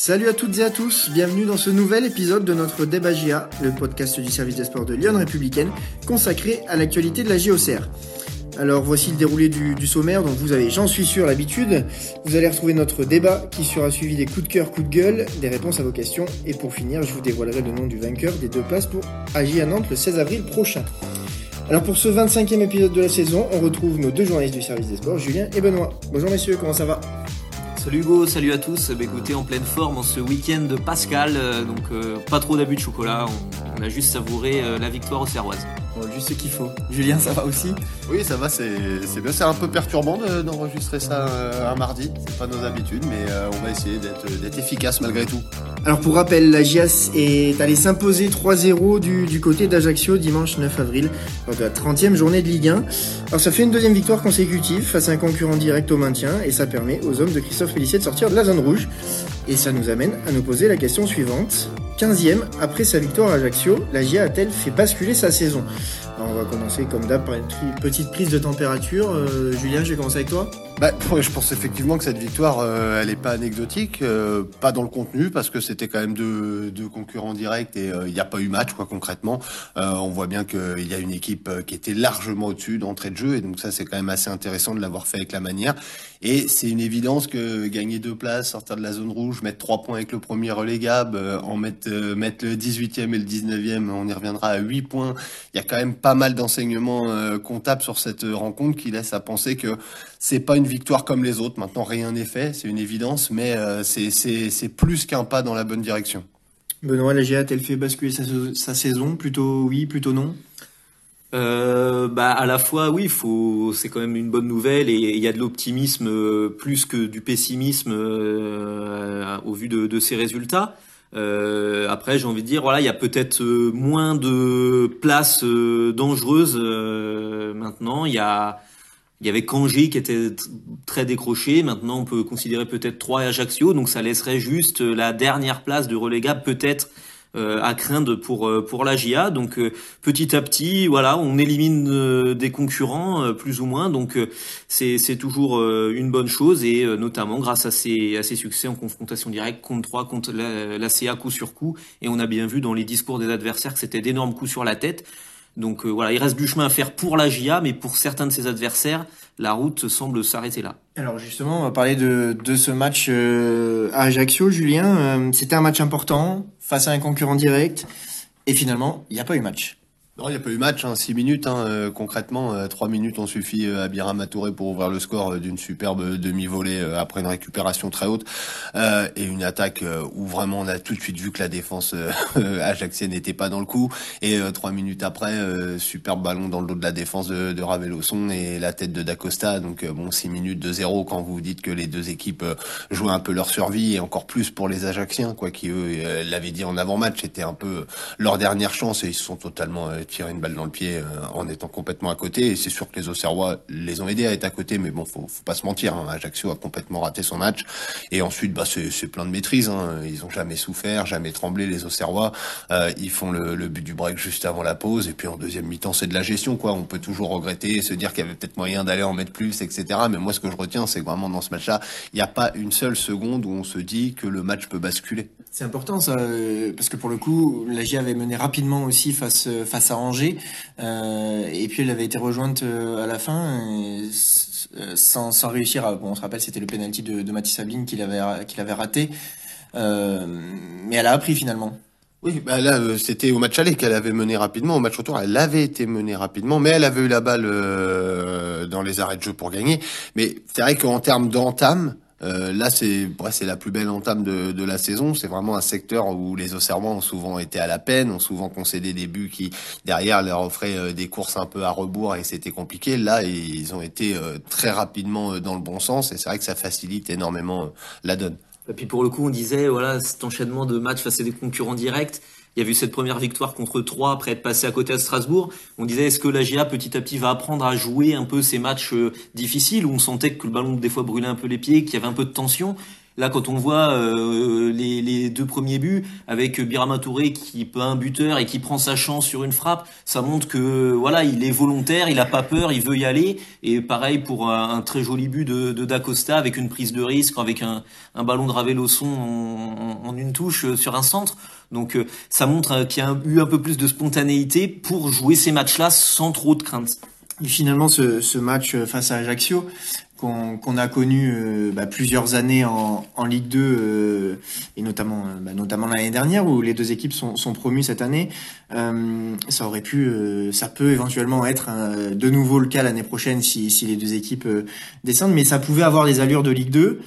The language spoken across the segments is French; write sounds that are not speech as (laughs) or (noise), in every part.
Salut à toutes et à tous, bienvenue dans ce nouvel épisode de notre débat GA, le podcast du service des sports de Lyon Républicaine, consacré à l'actualité de la JOCR. Alors voici le déroulé du, sommaire, donc vous avez, j'en suis sûr, l'habitude. Vous allez retrouver notre débat qui sera suivi des coups de cœur, coups de gueule, des réponses à vos questions. Et pour finir, je vous dévoilerai le nom du vainqueur des deux places pour Agir à Nantes le 16 avril prochain. Alors pour ce 25e épisode de la saison, on retrouve nos deux journalistes du service des sports, Julien et Benoît. Bonjour messieurs, comment ça va? Salut Hugo, salut à tous. Bah, écoutez, en pleine forme en ce week-end de Pascal, euh, donc euh, pas trop d'abus de chocolat, on, a juste savouré euh, la victoire aux Serroises. Juste ce qu'il faut. Julien, ça va aussi Oui, ça va, c'est bien. C'est un peu perturbant d'enregistrer ça un mardi, c'est pas nos habitudes, mais on va essayer d'être efficace malgré tout. Alors pour rappel, la GIAS est allée s'imposer 3-0 du, côté d'Ajaccio dimanche 9 avril, de la 30e journée de Ligue 1. Alors ça fait une deuxième victoire consécutive face à un concurrent direct au maintien et ça permet aux hommes de Christophe Félicien de sortir de la zone rouge. Et ça nous amène à nous poser la question suivante. 15e, après sa victoire à Ajaccio, la GIA a-t-elle fait basculer sa saison? On va commencer comme d'hab par une petite prise de température. Euh, Julien, je vais commencer avec toi. Bah, je pense effectivement que cette victoire, euh, elle n'est pas anecdotique, euh, pas dans le contenu, parce que c'était quand même deux, deux, concurrents directs et il n'y a pas eu match, quoi, concrètement. on voit bien qu'il y a une équipe qui était largement au-dessus d'entrée de jeu, et donc ça, c'est quand même assez intéressant de l'avoir fait avec la manière. Et c'est une évidence que gagner deux places, sortir de la zone rouge, mettre trois points avec le premier relégable, en mettre, mettre le 18e et le 19e, on y reviendra à 8 points. Il y a quand même pas mal d'enseignements euh, comptables sur cette euh, rencontre qui laisse à penser que c'est pas une victoire comme les autres. Maintenant, rien n'est fait, c'est une évidence, mais euh, c'est plus qu'un pas dans la bonne direction. Benoît, la GA a-t-elle fait basculer sa, saison Plutôt oui, plutôt non? Bah à la fois oui, faut c'est quand même une bonne nouvelle et il y a de l'optimisme plus que du pessimisme au vu de, de ces résultats. Euh, après, j'ai envie de dire, voilà, il y a peut-être euh, moins de places euh, dangereuses maintenant. Il y a, il y avait Kangé qui était très décroché. Maintenant, on peut considérer peut-être 3 Ajaccio, donc ça laisserait juste la dernière place de relégable peut-être euh, à craindre pour euh, pour la GIA. Donc euh, petit à petit, voilà, on élimine des concurrents plus ou moins. Donc c'est c'est toujours une bonne chose et notamment grâce à ces à ces succès en confrontation directe contre 3 contre la, la CA coup sur coup. Et on a bien vu dans les discours des adversaires que c'était d'énormes coups sur la tête. Donc voilà, il reste du chemin à faire pour la GIA, mais pour certains de ses adversaires, la route semble s'arrêter là. Alors justement, on va parler de, de ce match à Ajaccio, Julien. C'était un match important face à un concurrent direct. Et finalement, il n'y a pas eu match. Non, il n'y a pas eu match, hein, 6 minutes hein, euh, concrètement. Euh, 3 minutes ont suffi euh, à Biram Touré pour ouvrir le score euh, d'une superbe demi-volée après une récupération très haute et une attaque où vraiment on a tout de suite vu que la défense (laughs) ajaxienne n'était pas dans le coup. Et 3 minutes après, superbe ballon dans le dos de la défense de, de et la tête de Dacosta. Donc bon, 6 minutes de zéro quand vous dites que les deux équipes jouaient un peu leur survie et encore plus pour les Ajaxiens, quoi, qui eux l'avaient dit en avant-match, c'était un peu leur dernière chance et ils se sont totalement tirer une balle dans le pied euh, en étant complètement à côté. Et c'est sûr que les Auxerrois les ont aidés à être à côté, mais bon, faut, faut pas se mentir. Hein. Ajaccio a complètement raté son match. Et ensuite, bah, c'est plein de maîtrise. Hein. Ils ont jamais souffert, jamais tremblé les Auxerrois. Euh, ils font le, le, but du break juste avant la pause. Et puis en deuxième mi-temps, c'est de la gestion, quoi. On peut toujours regretter, se dire qu'il y avait peut-être moyen d'aller en mettre plus, etc. Mais moi, ce que je retiens, c'est vraiment dans ce match-là, il n'y a pas une seule seconde où on se dit que le match peut basculer. C'est important ça, euh, parce que pour le coup, la J avait mené rapidement aussi face face à Angers, euh, et puis elle avait été rejointe euh, à la fin sans, sans réussir. À, on se rappelle, c'était le penalty de, de Mathis Sabine qu'il avait avait raté, mais elle a appris finalement. Oui, bah là, c'était au match aller qu'elle avait mené rapidement. Au match retour, elle avait été menée rapidement, mais elle avait eu la balle dans les arrêts de jeu pour gagner. Mais c'est vrai qu'en termes d'entame, euh, là, c'est c'est la plus belle entame de, de la saison. C'est vraiment un secteur où les Auxerrois ont souvent été à la peine, ont souvent concédé des buts qui derrière leur offraient euh, des courses un peu à rebours et c'était compliqué. Là, ils ont été euh, très rapidement dans le bon sens et c'est vrai que ça facilite énormément la donne. Et puis pour le coup, on disait voilà cet enchaînement de matchs face à des concurrents directs il y a eu cette première victoire contre 3 après être passé à côté à Strasbourg. On disait est-ce que la GA petit à petit va apprendre à jouer un peu ces matchs euh, difficiles où on sentait que le ballon des fois brûlait un peu les pieds, qu'il y avait un peu de tension? Là, quand on voit euh, les, les, deux premiers buts avec Birama Touré qui peut un buteur et qui prend sa chance sur une frappe, ça montre que voilà, il est volontaire, il a pas peur, il veut y aller. Et pareil pour un, très joli but de, de Dacosta avec une prise de risque, avec un, un ballon de Raveloson en, en, une touche euh, sur un centre. Donc euh, ça montre qu'il y a eu un peu plus de spontanéité pour jouer ces matchs-là sans trop de crainte. Et finalement, ce, ce match face à Ajaccio, qu'on a connu euh, bah, plusieurs années en, en Ligue 2 euh, et notamment euh, bah, notamment l'année dernière où les deux équipes sont, sont promues cette année. Ça aurait pu ça peut éventuellement être de nouveau le cas l'année prochaine si, si les deux équipes descendent mais ça pouvait avoir des allures de Ligue 2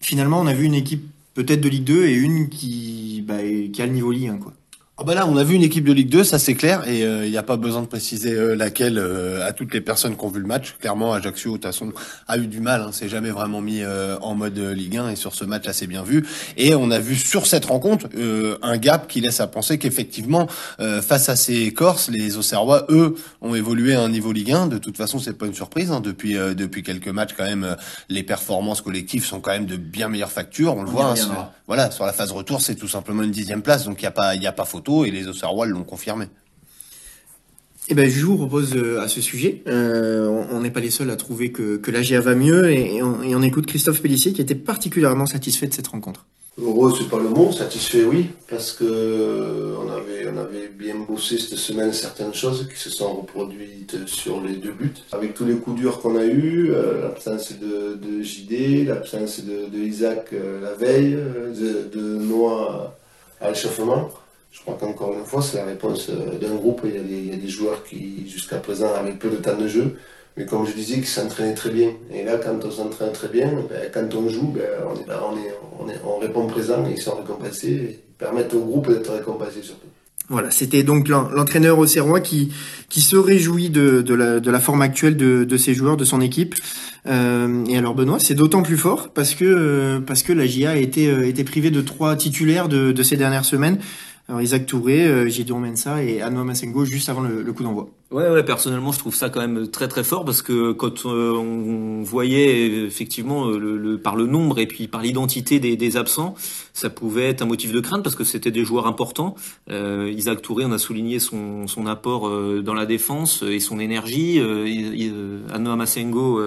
finalement on a vu une équipe peut-être de Ligue 2 et une qui bah, qui a le niveau Ligue 1 quoi ah bah là, on a vu une équipe de Ligue 2, ça c'est clair, et il euh, n'y a pas besoin de préciser euh, laquelle euh, à toutes les personnes qui ont vu le match. Clairement, Ajaccio, de toute façon, a eu du mal, hein, s'est jamais vraiment mis en mode Ligue 1, et sur ce match, assez bien vu. Et on a vu sur cette rencontre un gap qui laisse à penser qu'effectivement, face à ces Corses, les Auxerrois, eux, ont évolué à un niveau Ligue 1. De toute façon, c'est pas une surprise. Hein, depuis depuis quelques matchs, quand même, les performances collectives sont quand même de bien meilleures factures. On le voit. Hein, voilà, sur la phase retour, c'est tout simplement une dixième place, donc il n'y a pas y a pas photo et les Auxerrois l'ont confirmé. Eh ben, je vous propose euh, à ce sujet. Euh, on n'est pas les seuls à trouver que, que la GA va mieux et, on, écoute Christophe Pellissier qui était particulièrement satisfait de cette rencontre. Heureux, c'est pas le mot, satisfait, oui, parce que euh, on avait, on avait bien bossé cette semaine certaines choses qui se sont reproduites sur les deux buts. Avec tous les coups durs qu'on a eus, l'absence de, de, JD, l'absence de, Isaac la veille, de, de Noah à l'échauffement. Je crois qu'encore une fois, c'est la réponse euh, d'un groupe. Il y, a des, joueurs qui, jusqu'à présent, avaient peu de temps de jeu, mais comme je disais, qui s'entraînaient très bien. Et là, quand on s'entraîne très bien, ben, quand on joue, ben, on, est, on, est, on, est, on, répond présent et ils sont récompensés. Et permettent au groupe d'être récompensé surtout. Voilà, c'était donc l'entraîneur au Serrois qui, qui se réjouit de, de, la, de la forme actuelle de, de ses joueurs, de son équipe. Euh, et alors Benoît, c'est d'autant plus fort parce que parce que la GIA a été, euh, été privée de trois titulaires de, de ces dernières semaines. Alors Isaac Touré, euh, Gideon Mensa et Anouam Masengo juste avant le, coup d'envoi. Ouais, ouais, personnellement, je trouve ça quand même très très fort parce que quand euh, on voyait effectivement euh, le, par le nombre et puis par l'identité des, des, absents, ça pouvait être un motif de crainte parce que c'était des joueurs importants. Euh, Isaac Touré, on a souligné son, son apport euh, dans la défense et son énergie. Euh, Anouam Masengo,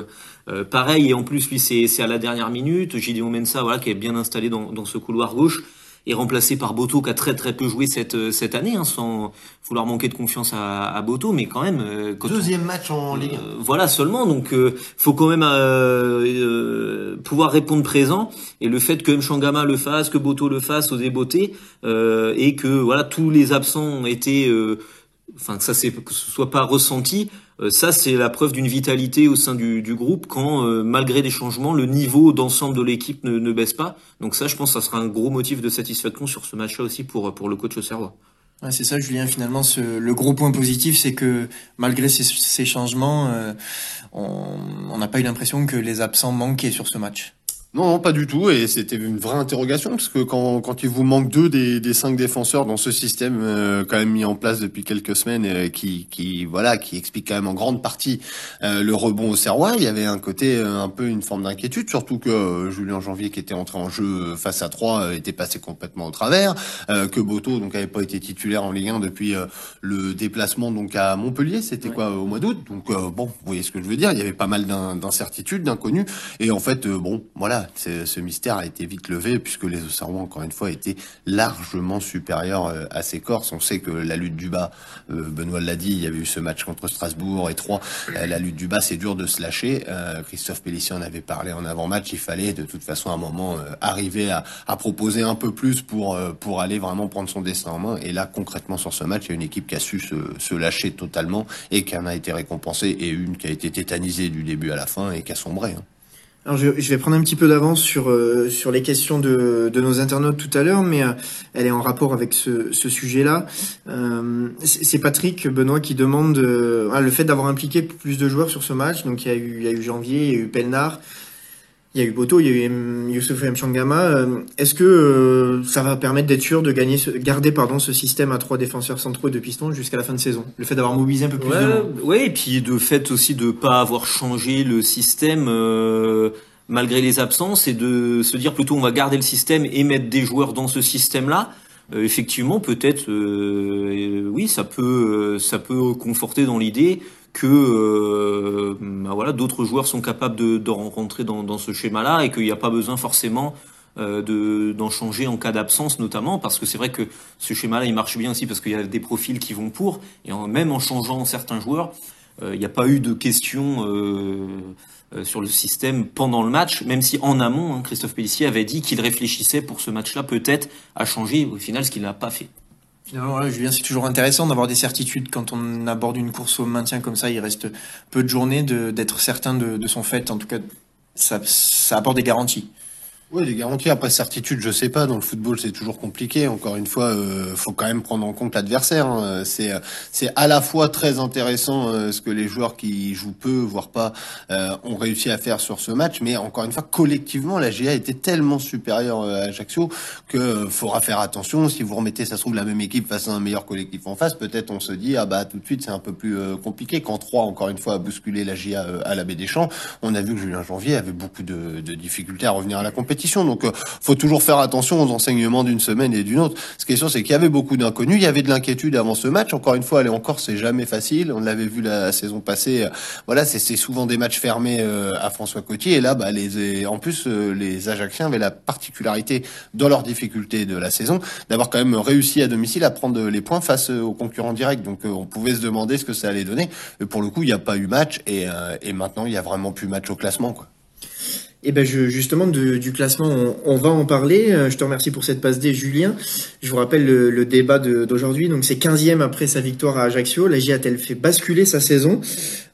pareil et en plus lui c'est à la dernière minute. Gideon Mensa, voilà, qui est bien installé dans, dans ce couloir gauche est remplacé par Boto qui a très très peu joué cette euh, cette année, hein, sans vouloir manquer de confiance à, à Boto, mais quand même. Euh, Deuxième match en Ligue. Euh, voilà seulement, donc faut quand même pouvoir répondre présent. Et le fait que Mchangama le fasse, que Boto le fasse, aux débeautés, et que voilà tous les absents ont été enfin que ça c'est que ce soit pas ressenti euh, ça c'est la preuve d'une vitalité au sein du, du groupe quand euh, malgré des changements le niveau d'ensemble de l'équipe ne, ne, baisse pas donc ça je pense ça sera un gros motif de satisfaction sur ce match là aussi pour pour le coach au Serrois Ouais, c'est ça, Julien. Finalement, ce, le gros point positif, c'est que malgré ces, ces changements, euh, on n'a pas eu l'impression que les absents manquaient sur ce match. Non, non, pas du tout. Et c'était une vraie interrogation parce que quand, quand il vous manque deux des, des cinq défenseurs dans ce système euh, quand même mis en place depuis quelques semaines, et qui, qui voilà, qui explique quand même en grande partie euh, le rebond au Serrois, il y avait un côté euh, un peu une forme d'inquiétude, surtout que Julien Janvier qui était entré en jeu face à trois était passé complètement au travers, que Boto donc avait pas été titulaire en Ligue 1 depuis le déplacement donc à Montpellier, c'était quoi au mois d'août. Donc bon, vous voyez ce que je veux dire. Il y avait pas mal d'incertitudes, d'inconnus, et en fait bon, voilà ce mystère a été vite levé puisque les Auxerrois, encore une fois, étaient largement supérieurs euh, à ces Corses. On sait que la lutte du bas, euh, Benoît l'a dit, il y avait eu ce match contre Strasbourg et Troyes. Euh, la lutte du bas, c'est dur de se lâcher. Christophe Pellissier en avait parlé en avant-match. Il fallait de toute façon à un moment arriver à, à, proposer un peu plus pour pour aller vraiment prendre son destin en main. Et là, concrètement sur ce match, il y a une équipe qui a su se, se lâcher totalement et qui en a été récompensée et une qui a été tétanisée du début à la fin et qui a sombré. Hein. Alors je, vais prendre un petit peu d'avance sur euh, sur les questions de, de nos internautes tout à l'heure, mais euh, elle est en rapport avec ce, ce sujet-là. Euh, c'est Patrick Benoît qui demande ah, le fait d'avoir impliqué plus de joueurs sur ce match. Donc il y a eu il y a eu Janvier, il y a eu Pelnard, il y a eu Boto, il y a eu Youssouf Mchangama. Euh, est-ce que euh, ça va permettre d'être sûr de gagner, garder pardon ce système à trois défenseurs centraux et deux pistons jusqu'à la fin de saison? Le fait d'avoir mobilisé un peu plus ouais, de Ouais, et puis de fait aussi de pas avoir changé le système. Euh, malgré les absences et de se dire plutôt on va garder le système et mettre des joueurs dans ce système-là. Euh, effectivement, peut-être, euh, oui, ça peut, ça peut conforter dans l'idée que bah voilà, d'autres joueurs sont capables de, de rencontrer dans, ce schéma-là et qu'il n'y a pas besoin forcément euh, d'en changer en cas d'absence notamment parce que c'est vrai que ce schéma-là il marche bien aussi parce qu'il y a des profils qui vont pour. Et même en changeant certains joueurs il n'y a pas eu de questions euh, sur le système pendant le match, même si en amont, hein, Christophe Pellissier avait dit qu'il réfléchissait pour ce match-là peut-être à changer, au final, ce qu'il n'a pas fait. Finalement, là, Julien, c'est toujours intéressant d'avoir des certitudes quand on aborde une course au maintien comme ça. Il reste peu de journées, d'être certain de, de, son fait. En tout cas, ça, ça apporte des garanties. Oui, les garanties. Après, certitude, je sais pas. Dans le football, c'est toujours compliqué. Encore une fois, euh, faut quand même prendre en compte l'adversaire. Hein. C'est c'est à la fois très intéressant euh, ce que les joueurs qui jouent peu, voire pas, euh, ont réussi à faire sur ce match. Mais encore une fois, collectivement, la GA était tellement supérieure euh, à Ajaccio que euh, faudra faire attention. Si vous remettez, ça se trouve, la même équipe face à un meilleur collectif en face, peut-être on se dit ah bah tout de suite c'est un peu plus compliqué. Quand trois, encore une fois, a bousculé la GA à la Baie des Champs, on a vu que Julien Janvier avait beaucoup de, de difficultés à revenir à la compétition. Donc, euh, faut toujours faire attention aux enseignements d'une semaine et d'une autre. Ce qui est sûr, c'est qu'il y avait beaucoup d'inconnus. Il y avait de l'inquiétude avant ce match. Encore une fois, aller encore, c'est jamais facile. On l'avait vu la saison passée. Voilà, c'est souvent des matchs fermés euh, à François Cotier. Et là, bah, en plus, euh, les Ajacciens avaient la particularité dans leurs difficultés de la saison d'avoir quand même réussi à domicile à prendre les points face aux concurrents directs. Donc, on pouvait se demander ce que ça allait donner. Mais pour le coup, il n'y a pas eu match et, et maintenant, il y a vraiment plus match au classement, quoi. Et eh ben je, justement du classement, on, va en parler. Euh, je te remercie pour cette passe D, Julien. Je vous rappelle le, débat d'aujourd'hui. Donc c'est 15e après sa victoire à Ajaccio. La GIA a-t-elle fait basculer sa saison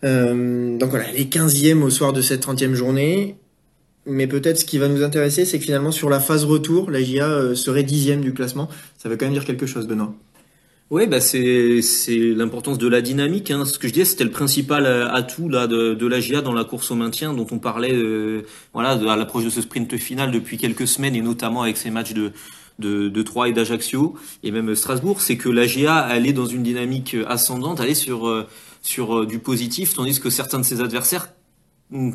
euh, Donc voilà, elle est 15e au soir de cette 30e journée. Mais peut-être ce qui va nous intéresser, c'est que finalement sur la phase retour, la GIA euh, serait dixième du classement. Ça veut quand même dire quelque chose, Benoît. Oui, bah c'est c'est l'importance de la dynamique. Hein. Ce que je disais, c'était le principal euh, atout là de, de l'AGA dans la course au maintien, dont on parlait, euh, voilà, à l'approche de ce sprint final depuis quelques semaines et notamment avec ces matchs de de, de Troyes et d'Ajaccio et même Strasbourg, c'est que l'AGA elle est dans une dynamique ascendante, elle est sur euh, sur du positif, tandis que certains de ses adversaires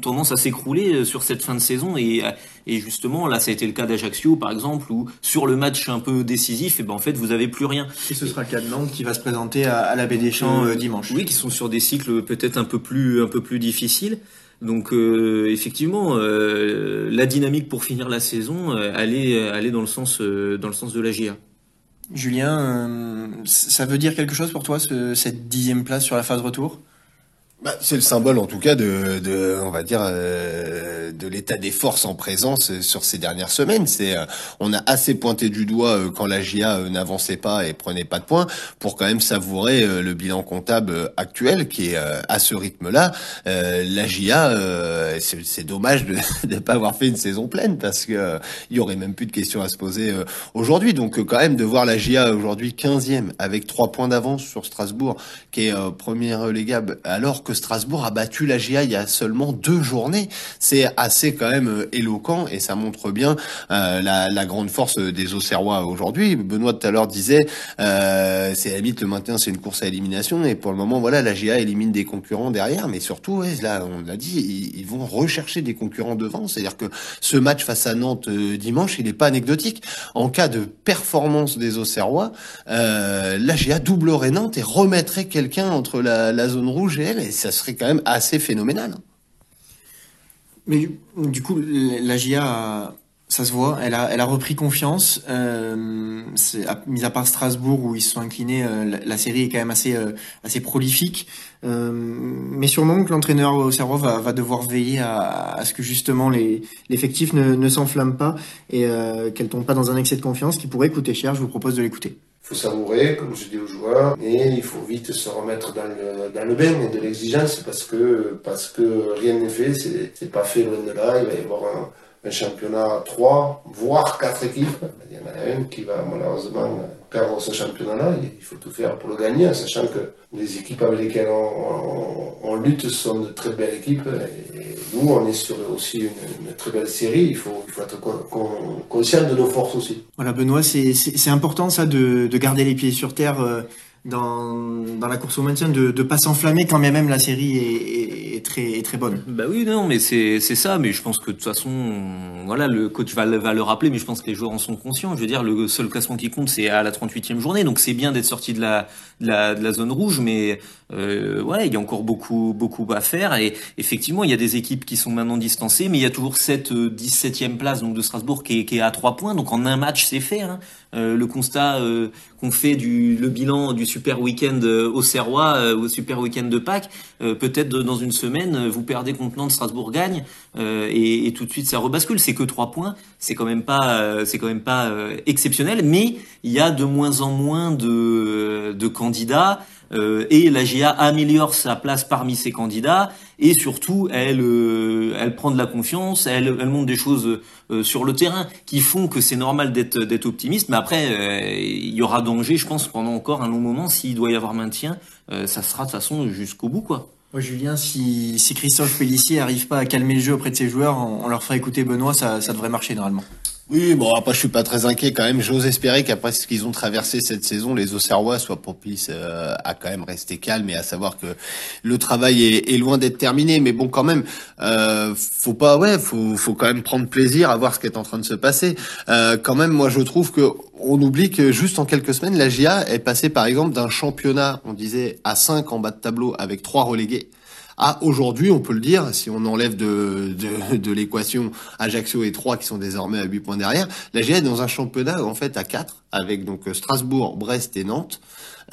tendance à s'écrouler euh, sur cette fin de saison. Et, euh, et justement là ça a été le cas d'Ajaccio par exemple où sur le match un peu décisif et ben en fait vous avez plus rien. Et ce sera le cas de Nantes qui va se présenter à, à la Baie des Champs euh, dimanche. Oui qui sont sur des cycles peut-être un peu plus un peu plus difficiles. Donc euh, effectivement euh, la dynamique pour finir la saison elle est elle est dans le sens dans le sens de la GIA Julien ça veut dire quelque chose pour toi ce, cette dixième place sur la phase retour? Bah, c'est le symbole, en tout cas, de, de on va dire, euh, de l'état des forces en présence sur ces dernières semaines. C'est, euh, on a assez pointé du doigt euh, quand la GIA n'avançait pas et prenait pas de points pour quand même savourer le bilan comptable actuel qui est à ce rythme-là. la GIA, c'est dommage de (laughs) ne pas avoir fait une saison pleine parce que il y aurait même plus de questions à se poser aujourd'hui. Donc, quand même, de voir la GIA aujourd'hui 15e avec trois points d'avance sur Strasbourg, qui est premier relégable, alors que Strasbourg a battu la GIA il y a seulement deux journées. C'est assez quand même euh, éloquent et ça montre bien euh, la, la, grande force des Auxerrois aujourd'hui. Benoît tout à l'heure disait euh, c'est à limite le maintien c'est une course à élimination et pour le moment voilà la GIA élimine des concurrents derrière mais surtout là on l'a dit ils, vont rechercher des concurrents devant c'est-à-dire que ce match face à Nantes euh, dimanche il n'est pas anecdotique en cas de performance des Auxerrois euh, la GIA doublerait Nantes et remettrait quelqu'un entre la, la zone rouge et elle ça serait quand même assez phénoménal. Mais du coup, la GIA, ça se voit, elle a, elle a repris confiance. Euh, mis à part Strasbourg où ils se sont inclinés, euh, la, série est quand même assez, euh, assez prolifique. Mais sûrement que l'entraîneur au cerveau va, va devoir veiller à, ce que justement l'effectif ne, ne s'enflamme pas et qu'elle tombe pas dans un excès de confiance qui pourrait coûter cher. Je vous propose de l'écouter. Faut savourer, comme je dis aux joueurs, et il faut vite se remettre dans le, dans le bain et de l'exigence parce que, parce que rien n'est fait, c'est pas fait loin de là, il va y avoir un, un championnat 3, voire 4 équipes. Il y en a une qui va malheureusement perdre ce championnat-là. Il faut tout faire pour le gagner, sachant que les équipes avec lesquelles on, lutte sont de très belles équipes. Et nous, on est sur aussi une, très belle série. Il faut, il faut être conscient de nos forces aussi. Voilà, Benoît, c'est important ça de, de, garder les pieds sur terre. Euh, dans, la course au maintien de ne pas s'enflammer quand même la série est, très, très bonne. Bah oui, non, mais c'est ça. Mais je pense que de toute façon, voilà, le coach va, va le rappeler, mais je pense que les joueurs en sont conscients. Je veux dire, le seul classement qui compte, c'est à la 38e journée. Donc c'est bien d'être sorti de la, de la, de la zone rouge, mais euh, ouais, il y a encore beaucoup, beaucoup à faire. Et effectivement, il y a des équipes qui sont maintenant distancées, mais il y a toujours cette 17e place donc de Strasbourg qui est, qui est à 3 points. Donc en un match, c'est fait. Hein. Euh, le constat euh, qu'on fait du le bilan du super week-end euh, au Serrois, euh, au super week-end de Pâques, peut-être dans une semaine, vous perdez contre Nantes, Strasbourg gagne, et, et, tout de suite ça rebascule. C'est que 3 points, c'est quand même pas, c'est quand même pas exceptionnel, mais il y a de moins en moins de, de candidats. Euh, et la GIA améliore sa place parmi ses candidats et surtout elle euh, elle prend de la confiance, elle, elle montre des choses euh, sur le terrain qui font que c'est normal d'être d'être optimiste. Mais après il y aura danger, je pense, pendant encore un long moment s'il doit y avoir maintien, ça sera de toute façon jusqu'au bout quoi. Julien, si, si Christophe Pellissier n'arrive pas à calmer le jeu auprès de ses joueurs, on, leur fera écouter Benoît, ça, ça devrait marcher normalement. Oui, bon, après, je suis pas très inquiet quand même. J'ose espérer qu'après ce qu'ils ont traversé cette saison, les Auxerrois soient propices euh, à quand même rester calmes et à savoir que le travail est, loin d'être terminé. Mais bon, quand même, euh, faut pas, ouais, faut, faut quand même prendre plaisir à voir ce qui est en train de se passer. Euh, quand même, moi, je trouve que on oublie que juste en quelques semaines, la GIA est passée, par exemple, d'un championnat, on disait, à 5 en bas de tableau avec trois relégués ah, aujourd'hui, on peut le dire, si on enlève de, de, de l'équation Ajaccio et 3 qui sont désormais à 8 points derrière, la GIA est dans un championnat en fait à 4 avec donc Strasbourg, Brest et Nantes.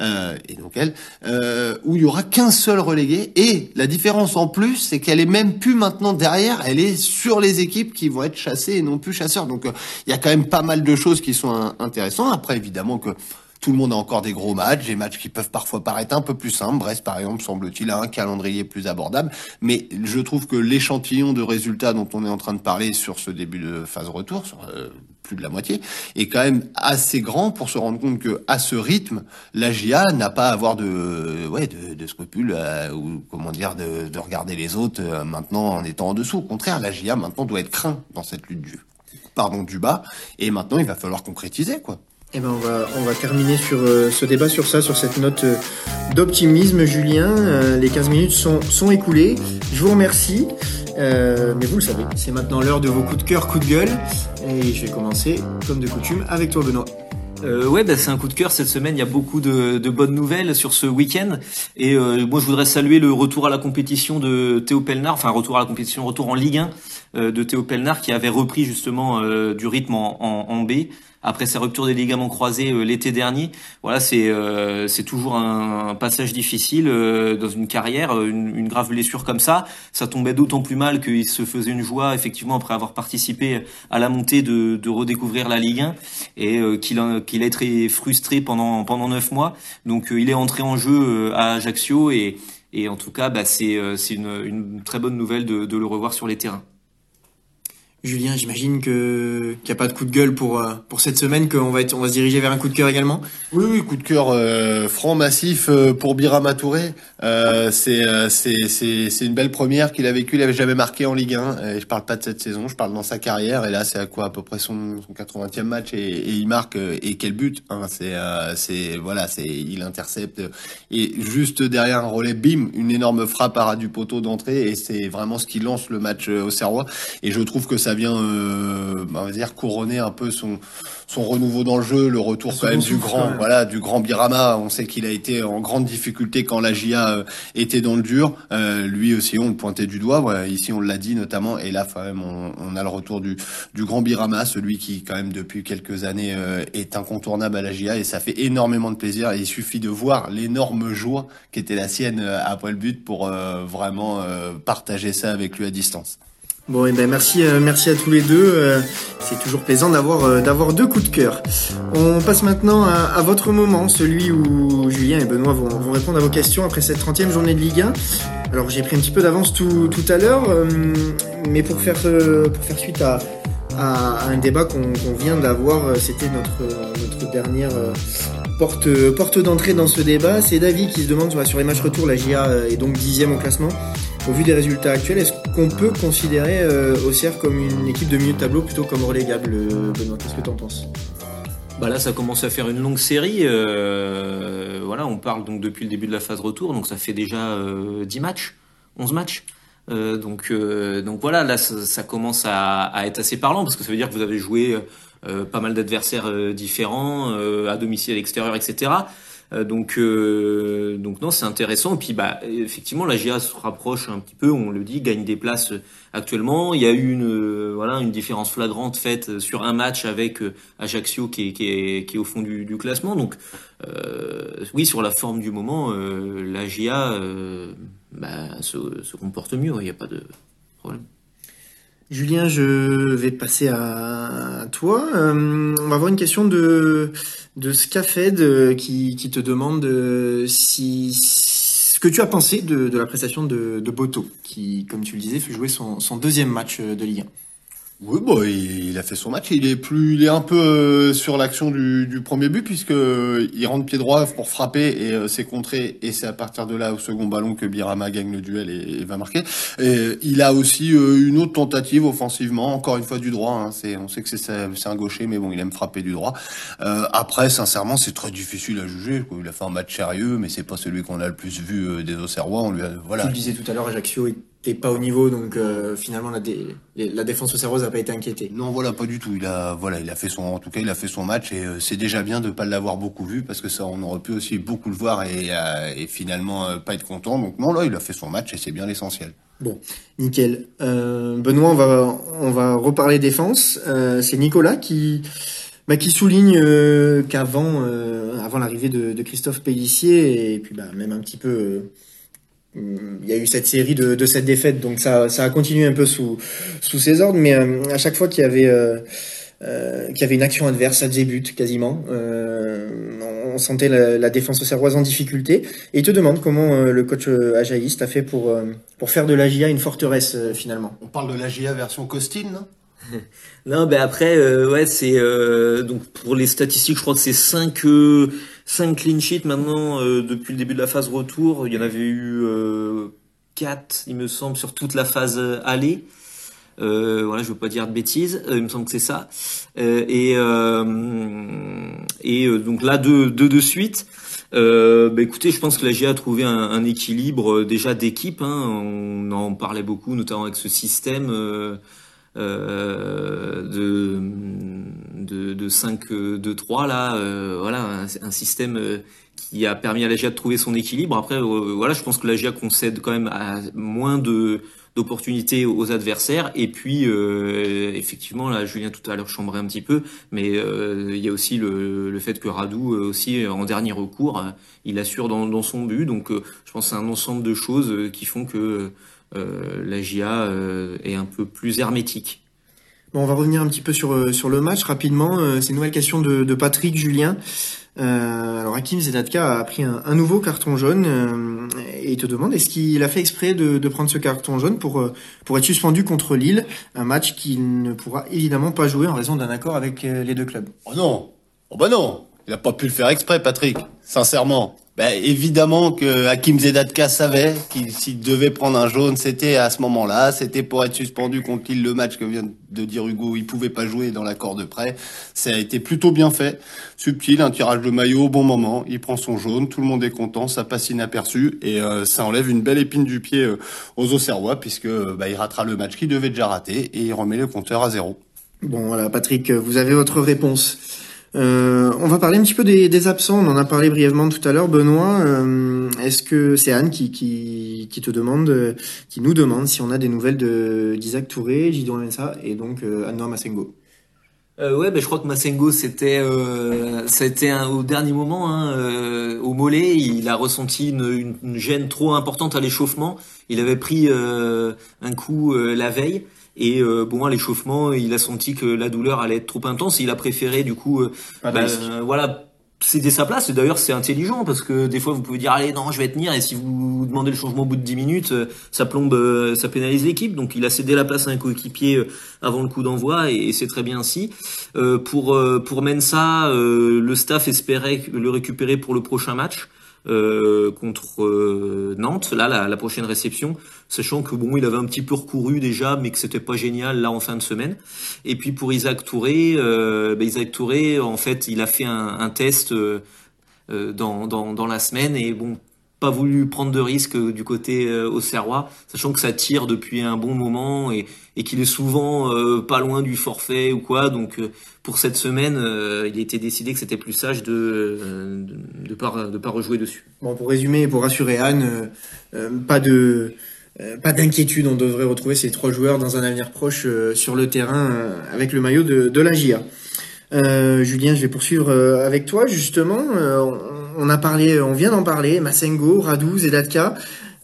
Euh, et donc elle, euh, où il y aura qu'un seul relégué. Et la différence en plus, c'est qu'elle est même plus maintenant derrière, elle est sur les équipes qui vont être chassées et non plus chasseurs. Donc euh, il y a quand même pas mal de choses qui sont intéressantes. Après, évidemment que tout le monde a encore des gros matchs, des matchs qui peuvent parfois paraître un peu plus simples. Brest, par exemple, semble-t-il, a un calendrier plus abordable. Mais je trouve que l'échantillon de résultats dont on est en train de parler sur ce début de phase retour, sur euh, plus de la moitié, est quand même assez grand pour se rendre compte que à ce rythme, la GIA n'a pas à avoir de, ouais, de, scrupules euh, ou comment dire de, de, regarder les autres euh, maintenant en étant en dessous. Au contraire, la GIA maintenant doit être craint dans cette lutte du, pardon, du bas. Et maintenant, il va falloir concrétiser quoi. Eh ben on va on va terminer sur euh, ce débat sur ça, sur cette note euh, d'optimisme, Julien. Euh, les 15 minutes sont sont écoulées. Je vous remercie. mais vous le savez, c'est maintenant l'heure de vos coups de cœur, coups de gueule. Et je vais commencer, comme de coutume, avec toi, Benoît. Euh, ouais, bah, c'est un coup de cœur cette semaine. Il y a beaucoup de, de bonnes nouvelles sur ce week-end. Et moi, je voudrais saluer le retour à la compétition de Théo Pelnard, enfin retour à la compétition, retour en Ligue 1 de Théo Pelnard, qui avait repris justement du rythme en, en, en B après sa rupture des ligaments croisés euh, l'été dernier. Voilà, c'est euh, c'est toujours un, passage difficile euh, dans une carrière, une, une, grave blessure comme ça. Ça tombait d'autant plus mal qu'il se faisait une joie effectivement après avoir participé à la montée de, de redécouvrir la Ligue 1 et qu'il a, qu'il a été frustré pendant pendant neuf mois. Donc il est entré en jeu à Ajaccio et et en tout cas, bah, c'est c'est une, une très bonne nouvelle de, de le revoir sur les terrains. Julien, j'imagine que qu'il n'y a pas de coup de gueule pour euh, pour cette semaine, qu'on va être, on va se diriger vers un coup de cœur également? Oui, oui, coup de cœur euh, franc massif euh, pour Birama Touré. Euh, c'est c'est c'est c'est une belle première qu'il a vécue. Il avait jamais marqué en Ligue 1. Et je parle pas de cette saison, je parle dans sa carrière. Et là, c'est à quoi à peu près son, son 80e match et, et il marque. Et quel but hein, C'est c'est voilà, c'est il intercepte et juste derrière un relais, bim, une énorme frappe à ras du poteau d'entrée et c'est vraiment ce qui lance le match au Serrois. Et je trouve que ça vient, euh, on va dire, couronner un peu son son renouveau dans le jeu, le retour quand même du grand, voilà, du grand Birama. On sait qu'il a été en grande difficulté quand la GIA euh, était dans le dur. Euh, lui aussi, on le pointait du doigt. Ici, on l'a dit notamment. Et là, quand même, on, on, a le retour du, du grand Birama, celui qui, quand même, depuis quelques années, euh, est incontournable à la GIA. Et ça fait énormément de plaisir. Et il suffit de voir l'énorme joie qui était la sienne après le but pour vraiment partager ça avec lui à distance. Bon, et eh ben merci, euh, merci à tous les deux. Euh, c'est toujours plaisant d'avoir euh, d'avoir deux coups de cœur. On passe maintenant à, votre moment, celui où Julien et Benoît vont, vont, répondre à vos questions après cette 30e journée de Ligue 1. Alors j'ai pris un petit peu d'avance tout, tout à l'heure, mais pour faire pour faire suite à, à un débat qu'on vient d'avoir, c'était notre notre dernière porte porte d'entrée dans ce débat. C'est David qui se demande sur les matchs retour, la GIA est donc dixième au classement au vu des résultats actuels, est-ce qu'on peut considérer euh, comme une équipe de milieu de tableau plutôt comme relégable, euh, Benoît? Qu'est-ce que tu en penses? Bah là, ça commence à faire une longue série. Euh, voilà, on parle donc depuis le début de la phase retour, donc ça fait déjà euh, 10 matchs, 11 matchs. Euh, donc, euh, voilà, là, ça, commence à, à, être assez parlant parce que ça veut dire que vous avez joué euh, pas mal d'adversaires euh, différents à domicile, à l'extérieur, etc. donc, donc non, c'est intéressant. Et puis, bah, effectivement, la GA se rapproche un petit peu. On le dit, gagne des places actuellement. Il y a eu une, euh, différence flagrante faite sur un match avec euh, Ajaccio qui est, au fond du, classement. Donc, euh, oui, sur la forme du moment, euh, la GIA euh, bah, se, se, comporte mieux. Il n'y a pas de problème. Julien, je vais passer à toi. Euh, on va avoir une question de, de Scafed qui, qui te demande si, que tu as pensé de, de la prestation de, de, Boto, qui, comme tu le disais, fait jouer son, son deuxième match de Ligue 1 oui, bon, il, il, a fait son match. Il est plus, il est un peu euh, sur l'action du, du, premier but puisque euh, il rentre pied droit pour frapper et euh, c'est contré et c'est à partir de là au second ballon que Birama gagne le duel et, et va marquer. Et il a aussi euh, une autre tentative offensivement, encore une fois du droit. Hein, c'est, on sait que c'est, un gaucher, mais bon, il aime frapper du droit. Euh, après, sincèrement, c'est très difficile à juger. Il a fait un match sérieux, mais c'est pas celui qu'on a le plus vu des Auxerrois. On lui a, voilà. Tu le disais tout à l'heure, Ajaccio et pas au niveau, donc euh, finalement la, dé la défense au n'a pas été inquiétée. Non, voilà, pas du tout. Il a, voilà, il a fait son, en tout cas, il a fait son match et euh, c'est déjà bien de pas l'avoir beaucoup vu parce que ça, on aurait pu aussi beaucoup le voir et, euh, et finalement pas être content. Donc non, là, il a fait son match et c'est bien l'essentiel. Bon, nickel. Benoît, on va, on va reparler défense. c'est Nicolas qui, bah, qui souligne qu'avant, avant l'arrivée de, de, Christophe Pellissier et puis bah, même un petit peu il y a eu cette série de, de cette défaite, donc ça, ça a continué un peu sous, sous ses ordres, mais euh, à chaque fois qu'il y avait euh, euh, qu'il y avait une action adverse, ça débute quasiment. Euh, on sentait la, la défense serroise en difficulté. Et il te demande comment euh, le coach ajaïste a fait pour, pour faire de l'AGIA une forteresse finalement. On parle de l'AGIA version Costin, non? Non, ben après, ouais, c'est donc pour les statistiques, je crois que c'est 5 5 clean sheets maintenant euh, depuis le début de la phase retour. Il y en avait eu euh, 4, il me semble, sur toute la phase euh, aller. Euh, voilà, je veux pas dire de bêtises, euh, il me semble que c'est ça. Euh, et et donc là deux, deux de suite. bah écoutez, je pense que la GA a trouvé un, un équilibre déjà d'équipe. Hein. On en parlait beaucoup, notamment avec ce système de de, de 5, 2, 3 là, euh, voilà, un, système euh, qui a permis à la GIA de trouver son équilibre. Après, euh, voilà, je pense que la GIA concède quand même à moins de d'opportunités aux adversaires. Et puis, euh, effectivement, là, Julien tout à l'heure chambrait un petit peu, mais il y a aussi le, le, fait que Radou aussi, en dernier recours, il assure dans, dans son but. Donc, je pense que c'est un ensemble de choses qui font que la GIA est un peu plus hermétique. Bon, on va revenir un petit peu sur, euh, sur le match rapidement. Euh, c'est une nouvelle question de, de Patrick Julien. Euh, alors Hakim Zedatka a pris un, un nouveau carton jaune euh, et il te demande est-ce qu'il a fait exprès de, de, prendre ce carton jaune pour, euh, pour être suspendu contre Lille, un match qu'il ne pourra évidemment pas jouer en raison d'un accord avec les deux clubs. Oh non, oh bah non, il a pas pu le faire exprès Patrick, sincèrement. Ben, évidemment que Hakim Zedatka savait qu'il s'il devait prendre un jaune, c'était à ce moment-là, c'était pour être suspendu contre le match que vient de dire Hugo, il pouvait pas jouer dans l'accord de prêt. Ça a été plutôt bien fait, subtil, un tirage de maillot au bon moment, il prend son jaune, tout le monde est content, ça passe inaperçu. Et euh, ça enlève une belle épine du pied euh, aux Auxerrois puisque bah, il ratera le match qu'il devait déjà rater et il remet le compteur à zéro. Bon voilà Patrick, vous avez votre réponse. Euh, on va parler un petit peu des, des, absents. On en a parlé brièvement tout à l'heure, Benoît. Euh, Est-ce que c'est Anne qui, qui, qui, te demande, qui nous demande si on a des nouvelles de d'Isaac Touré, Gidon Mensa et donc euh, Anna Massengo? Euh, ouais, ben je crois que Massengo c'était euh, un, au dernier moment hein, euh, au mollet, il a ressenti une, une, une gêne trop importante à l'échauffement. Il avait pris euh, un coup euh, la veille. Et euh, bon, à l'échauffement, il a senti que la douleur allait être trop intense. Et il a préféré, du coup, euh, bah, euh, voilà, céder sa place. Et d'ailleurs, c'est intelligent parce que des fois, vous pouvez dire, allez, non, je vais tenir. Et si vous demandez le changement au bout de 10 minutes, ça plombe, ça pénalise l'équipe. Donc, il a cédé la place à un coéquipier avant le coup d'envoi et, et c'est très bien ainsi. pour pour Mensa, le staff espérait le récupérer pour le prochain match. Euh, contre euh, Nantes, là la, la, prochaine réception, sachant que bon il avait un petit peu recouru déjà, mais que c'était pas génial là en fin de semaine. Et puis pour Isaac Touré, euh, ben Isaac Touré en fait il a fait un, un test euh, dans, dans, dans la semaine et bon pas voulu prendre de risques du côté euh, au Serrois, sachant que ça tire depuis un bon moment et, qu'il est souvent euh, pas loin du forfait ou quoi. Donc euh, pour cette semaine, il été décidé que c'était plus sage de de, de pas de pas rejouer dessus. Bon, pour résumer et pour rassurer Anne, pas de pas d'inquiétude, on devrait retrouver ces trois joueurs dans un avenir proche sur le terrain avec le maillot de, de la GIA. Julien, je vais poursuivre avec toi justement a parlé, on vient d'en parler, Masengo, Radou, Zedatka.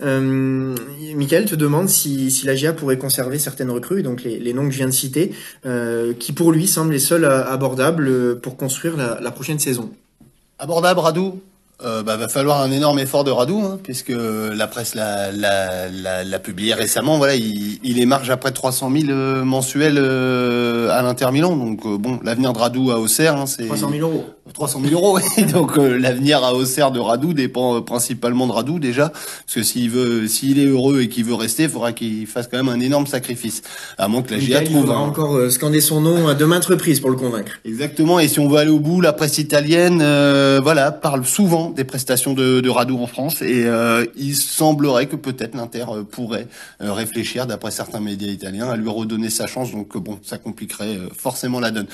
Euh, Michael te demande si, si la GIA pourrait conserver certaines recrues, donc les, noms que je viens de citer, euh, qui pour lui semblent les seuls abordables pour construire la, la prochaine saison. Abordable, Radou euh, bah, va falloir un énorme effort de Radou, hein, puisque la presse l'a, l'a, l'a, publié récemment. Voilà, il, il émarge à près de 300 000 euh, mensuels euh, à l'Inter Milan. Donc euh, bon, l'avenir de Radou à Auxerre, hein, c'est 300 000 euros. 300 000 euros. (laughs) donc l'avenir à Auxerre de Radou dépend principalement de Radou déjà, parce que s'il veut, s'il est heureux et qu'il veut rester, il faudra qu'il fasse quand même un énorme sacrifice. À moins que la GIA trouve. Il encore scander son nom à de maintes reprises pour le convaincre. Exactement. Et si on veut aller au bout, la presse italienne, voilà, parle souvent des prestations de, de Radou en France et euh, il semblerait que peut-être l'Inter euh, pourrait euh, réfléchir, d'après certains médias italiens, à lui redonner sa chance. Donc bon, ça compliquerait forcément la donne.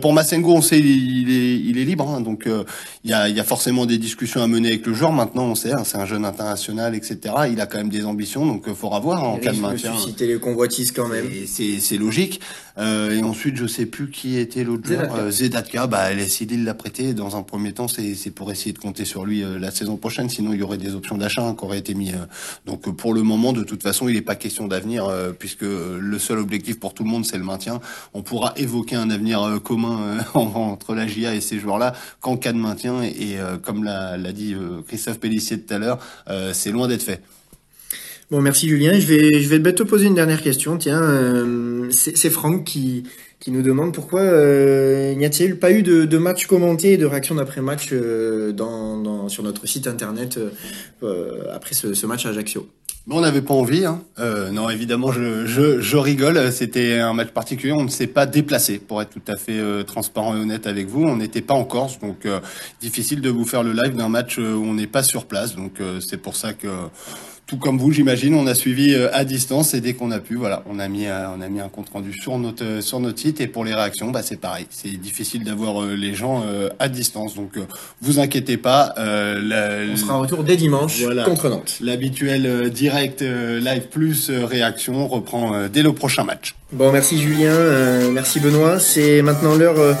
pour Massengo, on sait il est, il est libre, hein, donc il y, a, y a forcément des discussions à mener avec le joueur. Maintenant, on sait, hein, c'est un jeune international, etc. Il a quand même des ambitions, donc il faudra voir hein, en cas de maintien. Susciter les convoitises quand même. C'est logique. Et ensuite, je sais plus qui était l'autre joueur. Zedatka, bah, il l'a prêté. Dans un premier temps, c'est pour essayer de compter sur lui la saison prochaine. Sinon, il y aurait des options d'achat hein, qui auraient été mis. Euh. donc, pour le moment, de toute façon, il n'est pas question d'avenir euh, puisque le seul objectif pour tout le monde, c'est le maintien. On pourra évoquer un avenir euh, commun (laughs) entre la GIA et ces joueurs-là qu'en cas de maintien. Et, comme l'a dit Christophe Pellissier tout à l'heure, c'est loin d'être fait. Bon, merci Julien. Je vais, je vais te poser une dernière question. Tiens, c'est Franck qui, qui nous demande pourquoi euh, n'y a-t-il pas eu de, match commenté et de réaction d'après-match euh, dans, dans, sur notre site internet euh, après ce, ce, match à Ajaccio? On n'avait pas envie. Hein. Euh, non, évidemment, je, je, je rigole. C'était un match particulier. On ne s'est pas déplacé, pour être tout à fait euh, transparent et honnête avec vous. On n'était pas en Corse, donc euh, difficile de vous faire le live d'un match où on n'est pas sur place. Donc c'est pour ça que tout comme vous, j'imagine, on a suivi euh, à distance et dès qu'on a pu, voilà, on a mis, euh, on a mis un compte rendu sur notre euh, sur notre site et pour les réactions, bah c'est pareil, c'est difficile d'avoir les gens à distance, donc vous inquiétez pas. on sera en retour dès dimanche contre Nantes. L'habituel direct live plus réaction reprend dès le prochain match. Bon, merci Julien, merci Benoît. C'est maintenant l'heure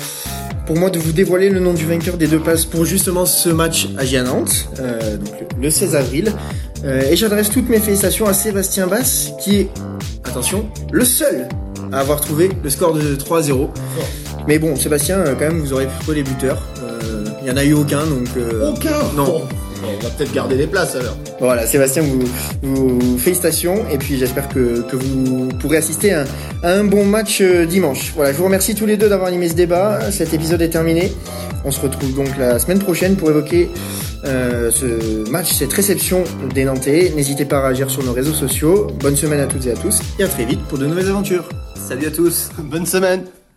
pour moi de vous dévoiler le nom du vainqueur des deux places pour justement ce match à Nantes, donc le 16 avril. Euh, et j'adresse toutes mes félicitations à Sébastien Bass, qui est, attention, le seul à avoir trouvé le score de 3-0. Mais bon, Sébastien, euh, quand même, vous aurez trouver les buteurs. Euh, il n'y en a eu aucun, donc... aucun Non. On va peut-être garder les places alors. Voilà, Sébastien, vous, vous félicitations et puis j'espère que, que, vous pourrez assister à, un bon match dimanche. Voilà, je vous remercie tous les deux d'avoir animé ce débat. Cet épisode est terminé. On se retrouve donc la semaine prochaine pour évoquer euh, ce match, cette réception des Nantais. N'hésitez pas à réagir sur nos réseaux sociaux. Bonne semaine à toutes et à tous et à très vite pour de nouvelles aventures. Salut à tous. Bonne semaine.